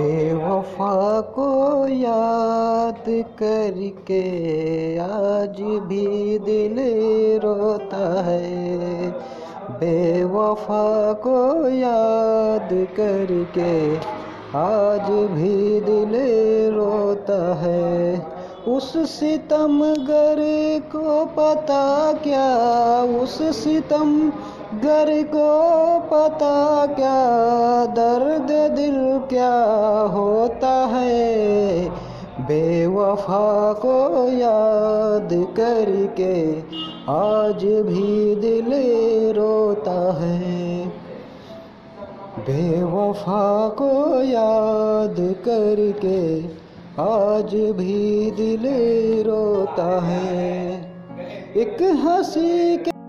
बेवफा को याद करके आज भी दिल रोता है। बेवफा को याद करके आज भी दिल रोता है। उस सितमगर को पता क्या? उस सितम घर को पता क्या, दर्द दिल क्या होता है? बेवफा को याद करके आज भी दिल रोता है। बेवफा को याद करके आज भी दिल रोता है। एक हँसी के